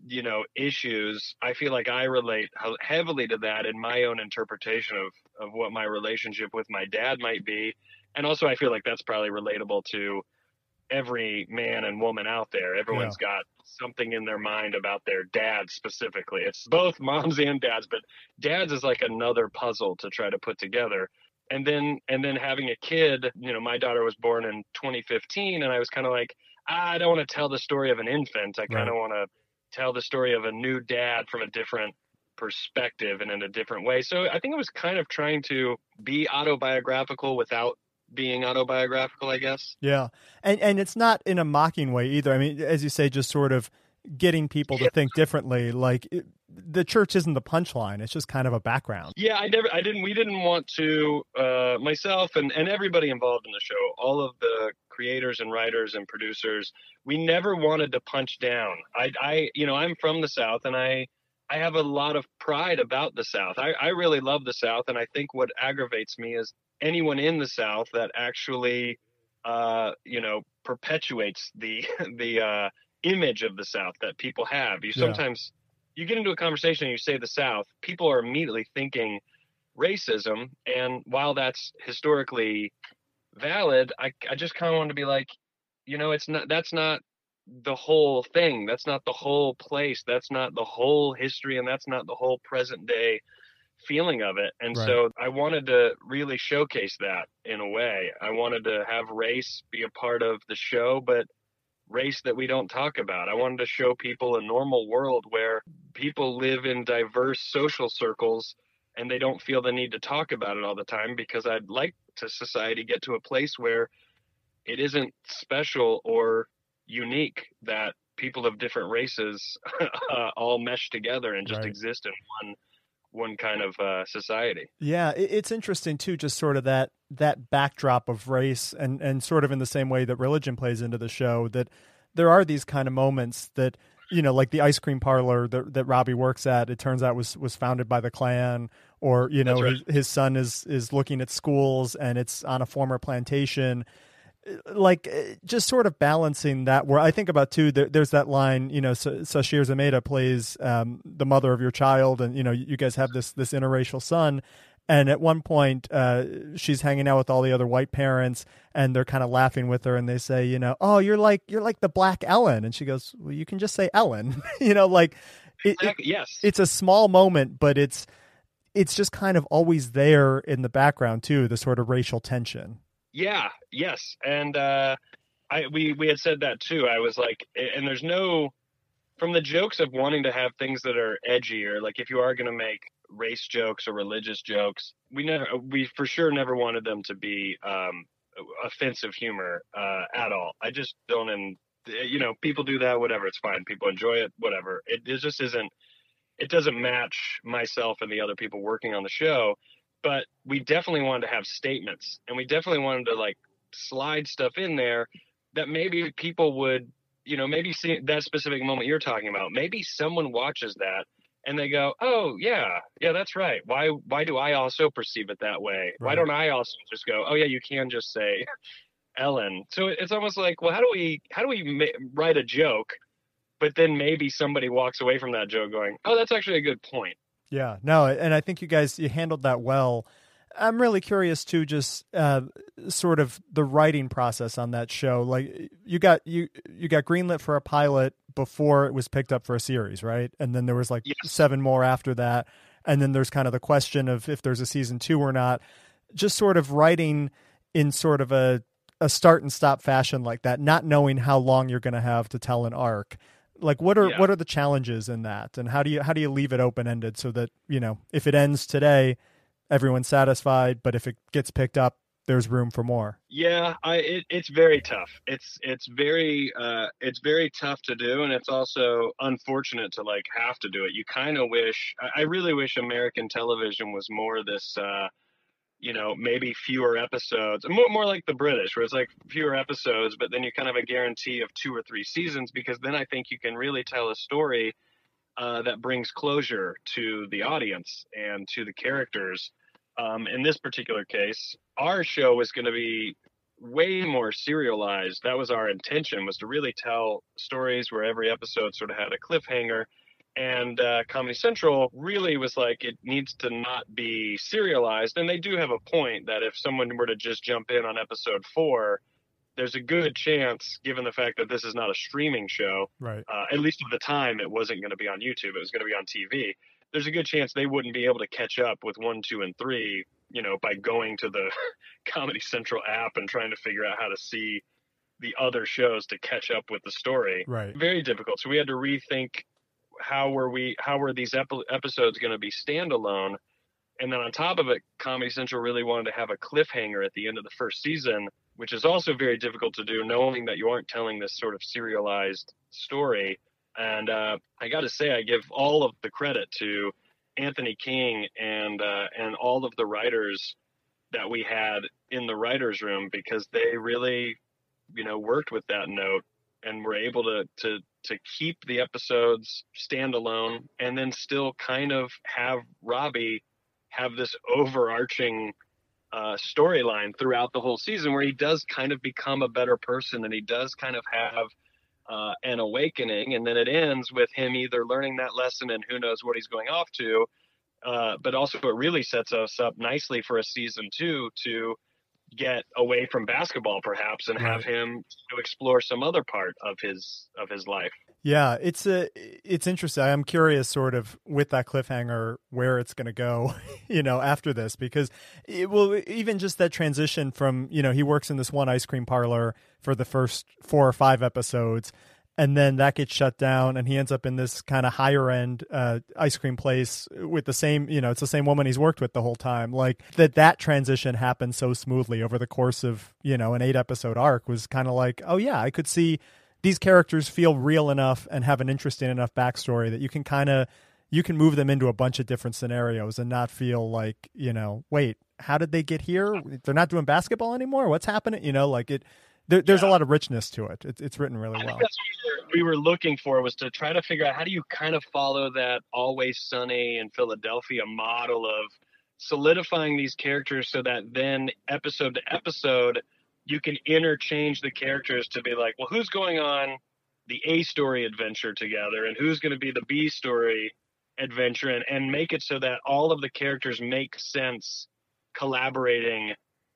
you know issues i feel like i relate heavily to that in my own interpretation of of what my relationship with my dad might be. And also i feel like that's probably relatable to every man and woman out there. Everyone's got something in their mind about their dad specifically. It's both <laughs> moms and dads but dads is like another puzzle to try to put together. And then and then having a kid you know my daughter was born in 2015 and i was kind of like "Ah, i don't want to tell the story of an infant. I kind of want to tell the story of a new dad from a different perspective and in a different way. So i think it was kind of trying to be autobiographical without being autobiographical i guess. Yeah, and and it's not in a mocking way either. I mean, as you say, just sort of getting people to think differently. Like it, the church isn't the punchline; it's just kind of a background. Yeah, I never, I didn't, we didn't want to, uh, myself and, and everybody involved in the show, all of the creators and writers and producers, we never wanted to punch down. I, I, you know, I'm from the South and I, I have a lot of pride about the South. I, I really love the South. And I think what aggravates me is anyone in the South that actually, uh, you know, perpetuates the, <laughs> the, uh, image of the South that people have. You Yeah. sometimes, you get into a conversation and you say the South, people are immediately thinking racism. And while that's historically valid, I, I just kind of want to be like, you know, it's not, that's not the whole thing. That's not the whole place. That's not the whole history. And that's not the whole present day feeling of it. And Right. so I wanted to really showcase that in a way. I wanted to have race be a part of the show, but race that we don't talk about. I wanted to show people a normal world where people live in diverse social circles and they don't feel the need to talk about it all the time because I'd like to society get to a place where it isn't special or unique that people of different races <laughs> uh, all mesh together and just Right. exist in one one kind of uh, society. Yeah, it's interesting too, just sort of that that backdrop of race, and and sort of in the same way that religion plays into the show, that there are these kind of moments that you know, like the ice cream parlor that, that Robbie works at, it turns out was was founded by the Klan, or you know, right. his, his son is is looking at schools and it's on a former plantation. Like just sort of balancing that. Where I think about too, there, there's that line, you know, Sasheer Zamata plays um, the mother of your child, and you know, you guys have this this interracial son, and at one point, uh, she's hanging out with all the other white parents, and they're kind of laughing with her, and they say, you know, oh, you're like you're like the black Ellen, and she goes, well, you can just say Ellen, <laughs> you know, like, it, exactly. it, yes, it's a small moment, but it's it's just kind of always there in the background too, the sort of racial tension. Yeah, yes, and uh, I we we had said that too. I was like, and there's no from the jokes of wanting to have things that are edgier, like if you are going to make race jokes or religious jokes. We never, we for sure never wanted them to be um, offensive humor uh, at all. I just don't, and you know, people do that, whatever. It's fine. People enjoy it, whatever. It, it just isn't. It doesn't match myself and the other people working on the show. But we definitely wanted to have statements, and we definitely wanted to like slide stuff in there that maybe people would you know, maybe see that specific moment you're talking about. Maybe someone watches that and they go, "Oh, yeah, yeah, that's right. Why why do I also perceive it that way? Right. Why don't I also just go, "Oh, yeah, you can just say Ellen." So it's almost like, well, how do we how do we ma- write a joke, but then maybe somebody walks away from that joke going, "Oh, that's actually a good point." Yeah, no, and I think you guys you handled that well. I'm really curious too, just uh, sort of the writing process on that show. Like you got you you got greenlit for a pilot before it was picked up for a series, right? And then there was like yes. seven more after that, and then there's kind of the question of if there's a season two or not. Just sort of writing in sort of a a start and stop fashion like that, not knowing how long you're going to have to tell an arc. Like what are yeah. what are the challenges in that, and how do you how do you leave it open ended so that you know if it ends today everyone's satisfied, but if it gets picked up, there's room for more. Yeah, I it, it's very tough. It's it's very uh, it's very tough to do, and it's also unfortunate to like have to do it. You kind of wish. I really wish American television was more this. Uh, you know, maybe fewer episodes, more more like the British, where it's like fewer episodes, but then you kind of a guarantee of two or three seasons, because then I think you can really tell a story uh, that brings closure to the audience and to the characters. Um, in this particular case, our show was going to be way more serialized. That was our intention was to really tell stories where every episode sort of had a cliffhanger. And uh, Comedy Central really was like, it needs to not be serialized. And they do have a point that if someone were to just jump in on episode four, there's a good chance, given the fact that this is not a streaming show, right? Uh, at least at the time, it wasn't going to be on YouTube. It was going to be on TV. There's a good chance they wouldn't be able to catch up with one, two, and three, you know, by going to the <laughs> Comedy Central app and trying to figure out how to see the other shows to catch up with the story. Right. Very difficult. So we had to rethink how were we, how were these ep- episodes going to be standalone. And then on top of it, Comedy Central really wanted to have a cliffhanger at the end of the first season which is also very difficult to do, knowing that you aren't telling this sort of serialized story. And uh, I got to say, I give all of the credit to Anthony King and uh, and all of the writers that we had in the writers' room because they really, you know, worked with that note and were able to to to keep the episodes standalone and then still kind of have Robbie have this overarching uh, storyline throughout the whole season where he does kind of become a better person and he does kind of have uh, an awakening. And then it ends with him either learning that lesson and who knows what he's going off to. Uh, but also, it really sets us up nicely for a season two to get away from basketball perhaps and have him to explore some other part of his of his life. Yeah it's a it's interesting. I'm curious sort of with that cliffhanger where it's going to go <laughs> you know after this because it will even just that transition from you know he works in this one ice cream parlor for the first four or five episodes and then that gets shut down and he ends up in this kind of higher end uh, ice cream place with the same you know it's the same woman he's worked with the whole time. Like that that transition happened so smoothly over the course of you know an eight episode arc was kind of like oh yeah i could see these characters feel real enough and have an interesting enough backstory that you can kind of you can move them into a bunch of different scenarios and not feel like you know wait how did they get here? They're not doing basketball anymore? What's happening? You know like it there, there's yeah. a lot of richness to it. It's, it's written really well. that's what we were, we were looking for was to try to figure out how do you kind of follow that Always Sunny in Philadelphia model of solidifying these characters so that then episode to episode you can interchange the characters to be like, well, who's going on the A story adventure together and who's going to be the B story adventure and, and make it so that all of the characters make sense collaborating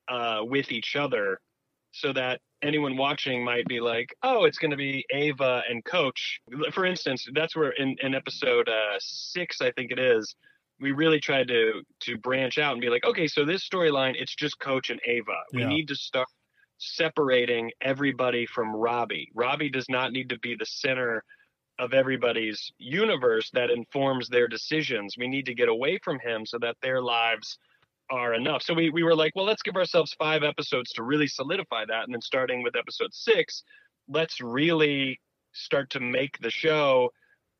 uh, with each other so that anyone watching might be like, oh, it's going to be Ava and Coach. For instance, that's where in, in episode uh, six, I think it is, we really tried to to branch out and be like, okay, so this storyline, it's just Coach and Ava. We yeah. need to start separating everybody from Robbie. Robbie does not need to be the center of everybody's universe that informs their decisions. We need to get away from him so that their lives are enough. So we, we were like, well, let's give ourselves five episodes to really solidify that. And then starting with episode six, let's really start to make the show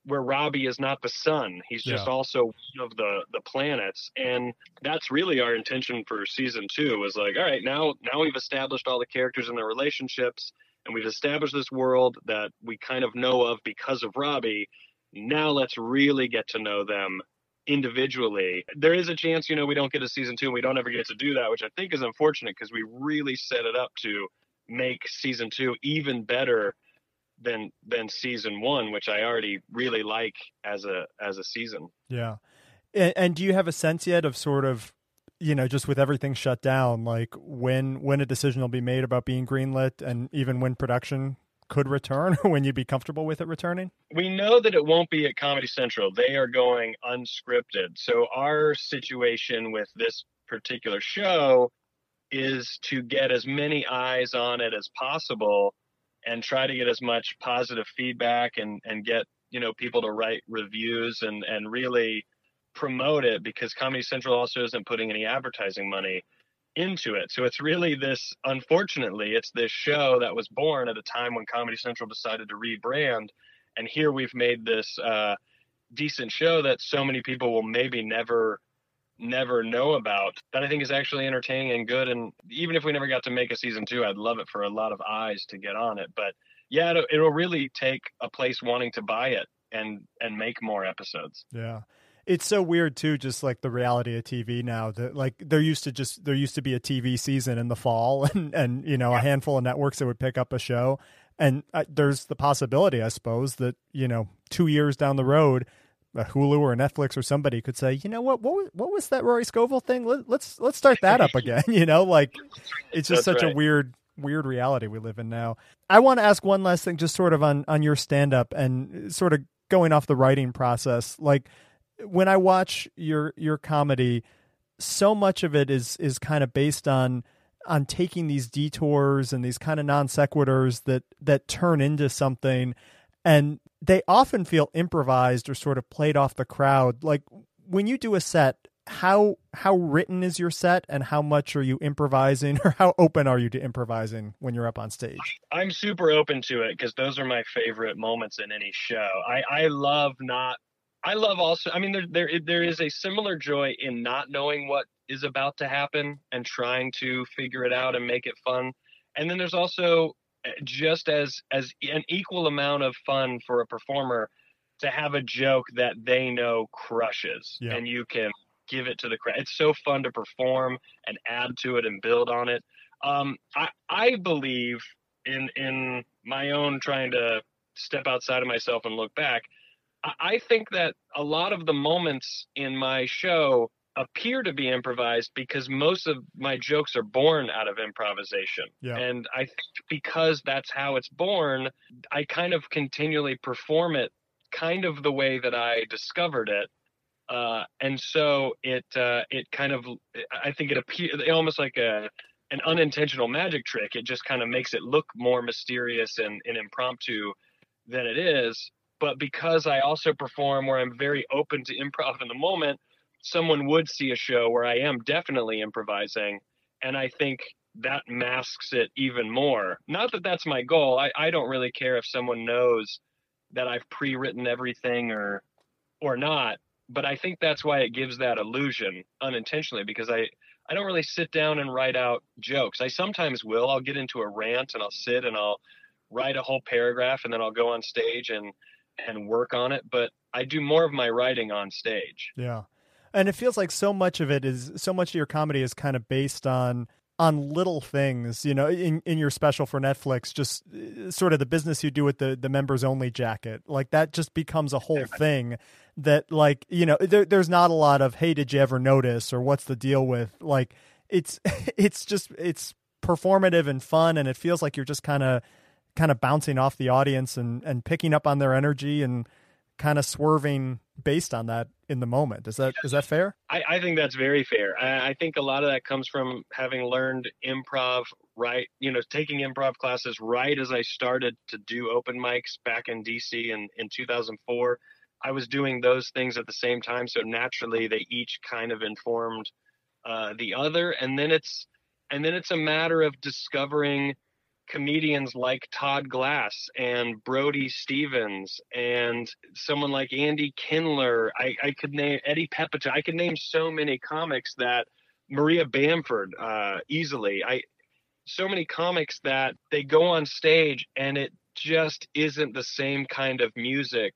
where Robbie is not the sun. He's just yeah. also one of the the planets. And that's really our intention for season two was like, all right, now now we've established all the characters and their relationships and we've established this world that we kind of know of because of Robbie. Now let's really get to know them individually. There is a chance, you know, we don't get a season two and we don't ever get to do that, which I think is unfortunate because we really set it up to make season two even better than than season one, which I already really like as a as a season. Yeah. And, and do you have a sense yet of sort of you know, just with everything shut down, like when when a decision will be made about being greenlit and even when production could return <laughs> when you'd be comfortable with it returning? We know that it won't be at Comedy Central. They are going unscripted. So our situation with this particular show is to get as many eyes on it as possible and try to get as much positive feedback and and get, you know, people to write reviews and and really promote it because Comedy Central also isn't putting any advertising money into it. So it's really this, unfortunately, it's this show that was born at a time when Comedy Central decided to rebrand. And here we've made this uh, decent show that so many people will maybe never never know about that I think is actually entertaining and good. And even if we never got to make a season two, I'd love it for a lot of eyes to get on it. But yeah, it'll, it'll really take a place wanting to buy it and and make more episodes. Yeah it's so weird too just like the reality of tv now that like there used to just there used to be a tv season in the fall <laughs> and and you know a handful of networks that would pick up a show. And uh, there's the possibility i suppose that you know two years down the road a hulu or a netflix or somebody could say you know what what was, what was that rory scovel thing? Let, us let's, let's start that up <laughs> again <laughs> you know? Like it's just That's such right. a weird weird reality we live in now. I want to ask one last thing just sort of on on your stand up and sort of going off the writing process. Like when I watch your your comedy, so much of it is is kind of based on on taking these detours and these kind of non sequiturs that that turn into something and they often feel improvised or sort of played off the crowd. Like when you do a set how how written is your set and how much are you improvising or how open are you to improvising when you're up on stage? I'm super open to it because those are my favorite moments in any show. I i love not I love also. I mean, there there there is a similar joy in not knowing what is about to happen and trying to figure it out and make it fun. And then there's also eh, just as as an equal amount of fun for a performer to have a joke that they know crushes yeah. and you can give it to the crowd. It's so fun to perform and add to it and build on it. Um, I I believe in in my own trying to step outside of myself and look back I think that a lot of the moments in my show appear to be improvised because most of my jokes are born out of improvisation. Yeah. And I think because that's how it's born, I kind of continually perform it kind of the way that I discovered it. Uh, and so it uh, it kind of I think it appears almost like a an unintentional magic trick. It just kind of makes it look more mysterious and, and impromptu than it is but because I also perform where I'm very open to improv in the moment, someone would see a show where I am definitely improvising. And I think that masks it even more. Not that that's my goal. I, I don't really care if someone knows that I've pre-written everything or or not. But I think that's why it gives that illusion unintentionally because I I don't really sit down and write out jokes. I sometimes will. I'll get into a rant and I'll sit and I'll write a whole paragraph and then I'll go on stage and and work on it, but I do more of my writing on stage. Yeah. And it feels like so much of it is so much of your comedy is kind of based on on little things, you know, in, in your special for Netflix, just uh, sort of the business you do with the, the members only jacket, like that just becomes a whole thing that like, you know, there, there's not a lot of, Hey, did you ever notice? Or what's the deal with like, it's, <laughs> it's just, it's performative and fun. And it feels like you're just kind of, kind of bouncing off the audience and, and picking up on their energy and kind of swerving based on that in the moment. Is that is that fair? I, I think that's very fair. I, I, think a lot of that comes from having learned improv right, you know, taking improv classes right as I started to do open mics back in DC in, in 2004. I was doing those things at the same time, so naturally they each kind of informed uh, the other, and then it's and then it's a matter of discovering comedians like Todd Glass and Brody Stevens and someone like Andy Kindler. I, I could name Eddie Pepitone. I could name so many comics that Maria Bamford uh, easily. I so many comics that they go on stage and it just isn't the same kind of music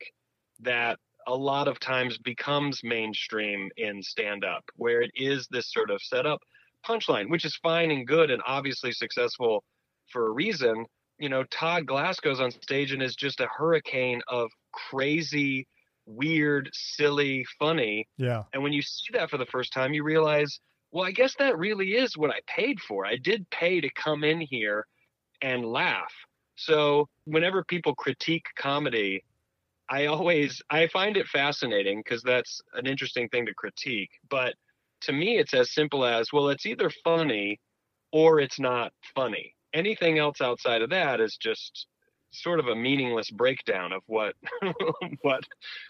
that a lot of times becomes mainstream in stand up, where it is this sort of setup punchline, which is fine and good and obviously successful for a reason. You know, Todd Glass goes on stage and is just a hurricane of crazy, weird, silly, funny. Yeah. And when you see that for the first time, you realize, well, I guess that really is what I paid for. I did pay to come in here and laugh. So whenever people critique comedy, I always I find it fascinating because that's an interesting thing to critique. But to me, it's as simple as well, it's either funny or it's not funny anything else outside of that is just sort of a meaningless breakdown of what <laughs> what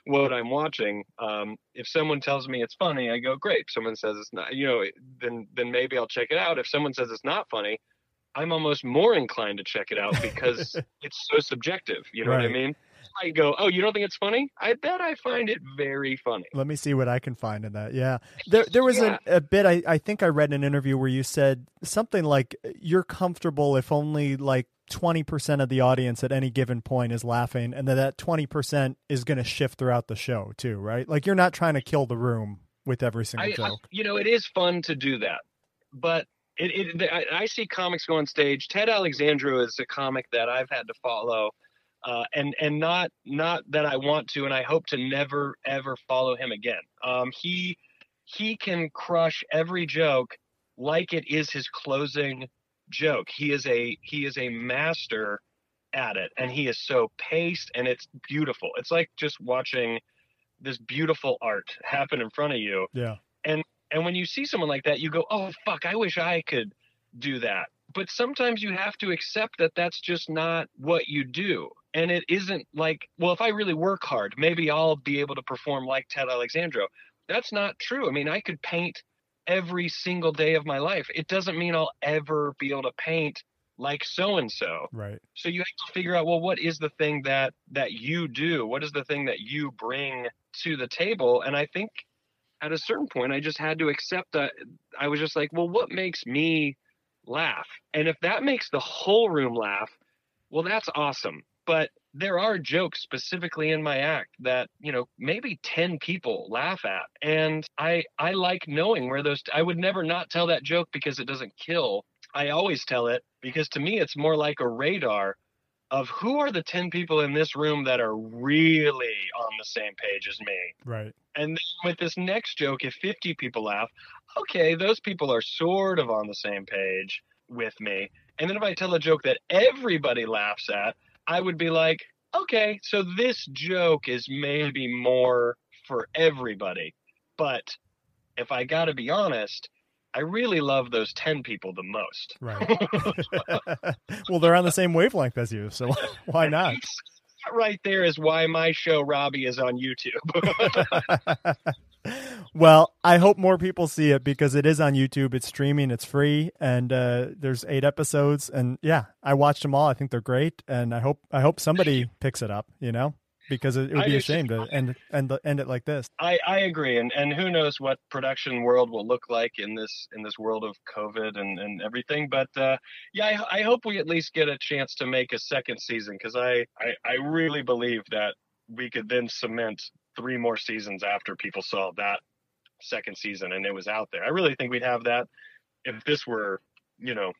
what I'm watching. Um, if someone tells me it's funny, I go great. If someone says it's not, you know, then then maybe I'll check it out. If someone says it's not funny, I'm almost more inclined to check it out because <laughs> it's so subjective. You know right. what I mean? I go, oh, you don't think it's funny? I bet I find it very funny. Let me see what I can find in that. Yeah, there there was yeah. a, a, bit. I I think I read an interview where you said something like you're comfortable if only like. 20% of the audience at any given point is laughing and then that 20% is going to shift throughout the show too right like you're not trying to kill the room with every single I, joke I, you know it is fun to do that but it, it I, I, see comics go on stage ted alexandro is a comic that i've had to follow uh, and and not not that I want to, and I hope to never ever follow him again. Um, he he can crush every joke like it is his closing joke. He is a he is a master at it, and he is so paced, and it's beautiful. It's like just watching this beautiful art happen in front of you. Yeah. And and when you see someone like that, you go, "Oh fuck, I wish I could do that." But sometimes you have to accept that that's just not what you do and it isn't like well if i really work hard maybe i'll be able to perform like ted alexandro. That's not true. I mean i could paint every single day of my life. It doesn't mean i'll ever be able to paint like so and so right. So you have to figure out well what is the thing that that you do? What is the thing that you bring to the table? And i think at a certain point i just had to accept that i was just like well what makes me laugh? And if that makes the whole room laugh well that's awesome but there are jokes specifically in my act that you know maybe 10 people laugh at and i i like knowing where those i would never not tell that joke because it doesn't kill. I always tell it because to me it's more like a radar of who are the 10 people in this room that are really on the same page as me. Right. And then with this next joke if 50 people laugh okay those people are sort of on the same page with me. And then if i tell a joke that everybody laughs at I would be like, okay, so this joke is maybe more for everybody. But if I got to be honest, I really love those 10 people the most. Right. <laughs> well, they're on the same wavelength as you, so <laughs> why not? right there is why my show, Robbie, is on YouTube. <laughs> well, I hope more people see it because it is on YouTube. It's streaming. It's free, and uh, there's eight episodes. And yeah, I watched them all. I think they're great, and I hope I hope somebody picks it up. You know. because it, it would be a shame to end end end it like this. I, I agree, and and who knows what production world will look like in this in this world of COVID and and everything. But uh, yeah, I, I hope we at least get a chance to make a second season because I, I I really believe that we could then cement three more seasons after people saw that second season and it was out there. I really think we'd have that if this were you know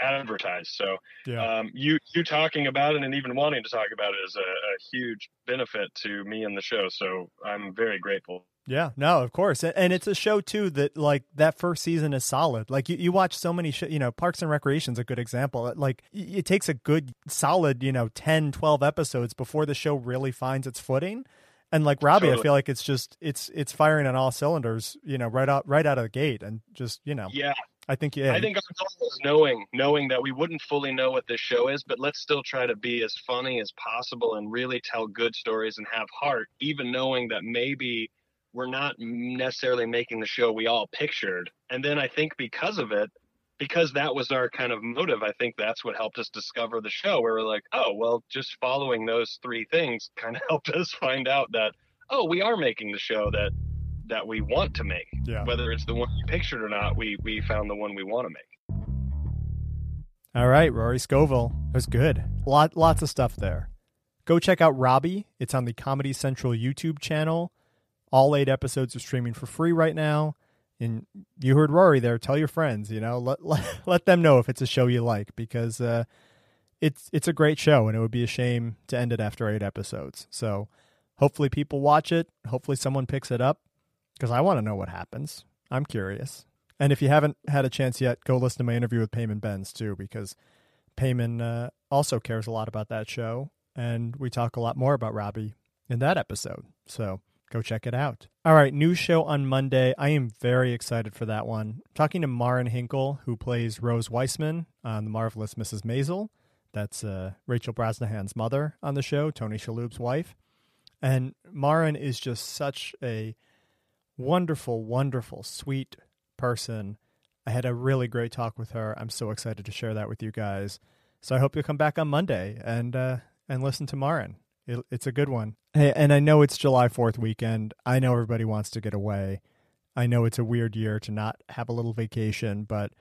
advertised. So yeah. um, you you talking about it and even wanting to talk about it is a, a, huge benefit to me and the show. So I'm very grateful. Yeah, no, of course, and it's a show too that like that first season is solid. Like you, you watch so many, sh- you know, Parks and Recreation is a good example. Like it takes a good, solid, you know, 10, 12 episodes before the show really finds its footing. And like Robbie, totally. I feel like it's just it's it's firing on all cylinders, you know, right out right out of the gate, and just you know, yeah, I think yeah. I think our goal is knowing knowing that we wouldn't fully know what this show is, but let's still try to be as funny as possible and really tell good stories and have heart, even knowing that maybe we're not necessarily making the show we all pictured. And then I think because of it, because that was our kind of motive, I think that's what helped us discover the show where we're like, oh, well, just following those three things <laughs> kind of helped us find out that, oh, we are making the show that that we want to make. Yeah. Whether it's the one you pictured or not, we we found the one we want to make. All right, Rory Scovel. That was good. Lot lots of stuff there. Go check out Robbie. It's on the Comedy Central YouTube channel. All eight episodes are streaming for free right now. And you heard Rory there. Tell your friends, you know, let <laughs> let, let them know if it's a show you like because uh, it's it's a great show and it would be a shame to end it after eight episodes. So hopefully people watch it. Hopefully someone picks it up because I want to know what happens. I'm curious. And if you haven't had a chance yet, go listen to my interview with Peyman Benz too, because Peyman uh, also cares a lot about that show, and we talk a lot more about Robbie in that episode. So go check it out. All right, new show on Monday. I am very excited for that one. I'm talking to Marin Hinkle, who plays Rose Weissman on The Marvelous Mrs. Maisel. That's uh, Rachel Brosnahan's mother on the show, Tony Shalhoub's wife. And Marin is just such a wonderful, wonderful, sweet person. I had a really great talk with her. I'm so excited to share that with you guys. So I hope you'll come back on Monday and uh, and listen to Marin. It, it's a good one. Hey, and I know it's July 4th weekend. I know everybody wants to get away. I know it's a weird year to not have a little vacation, but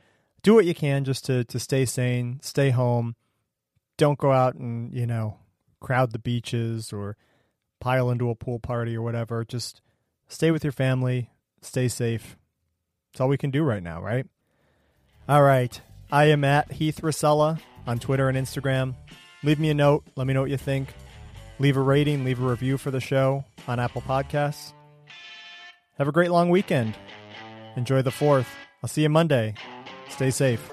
do what you can just to to stay sane, stay home. Don't go out and, you know, crowd the beaches or pile into a pool party or whatever. Just stay with your family, stay safe. That's all we can do right now, right? All right. I am at Heath Rosella on Twitter and Instagram. Leave me a note. Let me know what you think. Leave a rating, leave a review for the show on Apple Podcasts. Have a great long weekend. Enjoy the 4th. I'll see you Monday. Stay safe.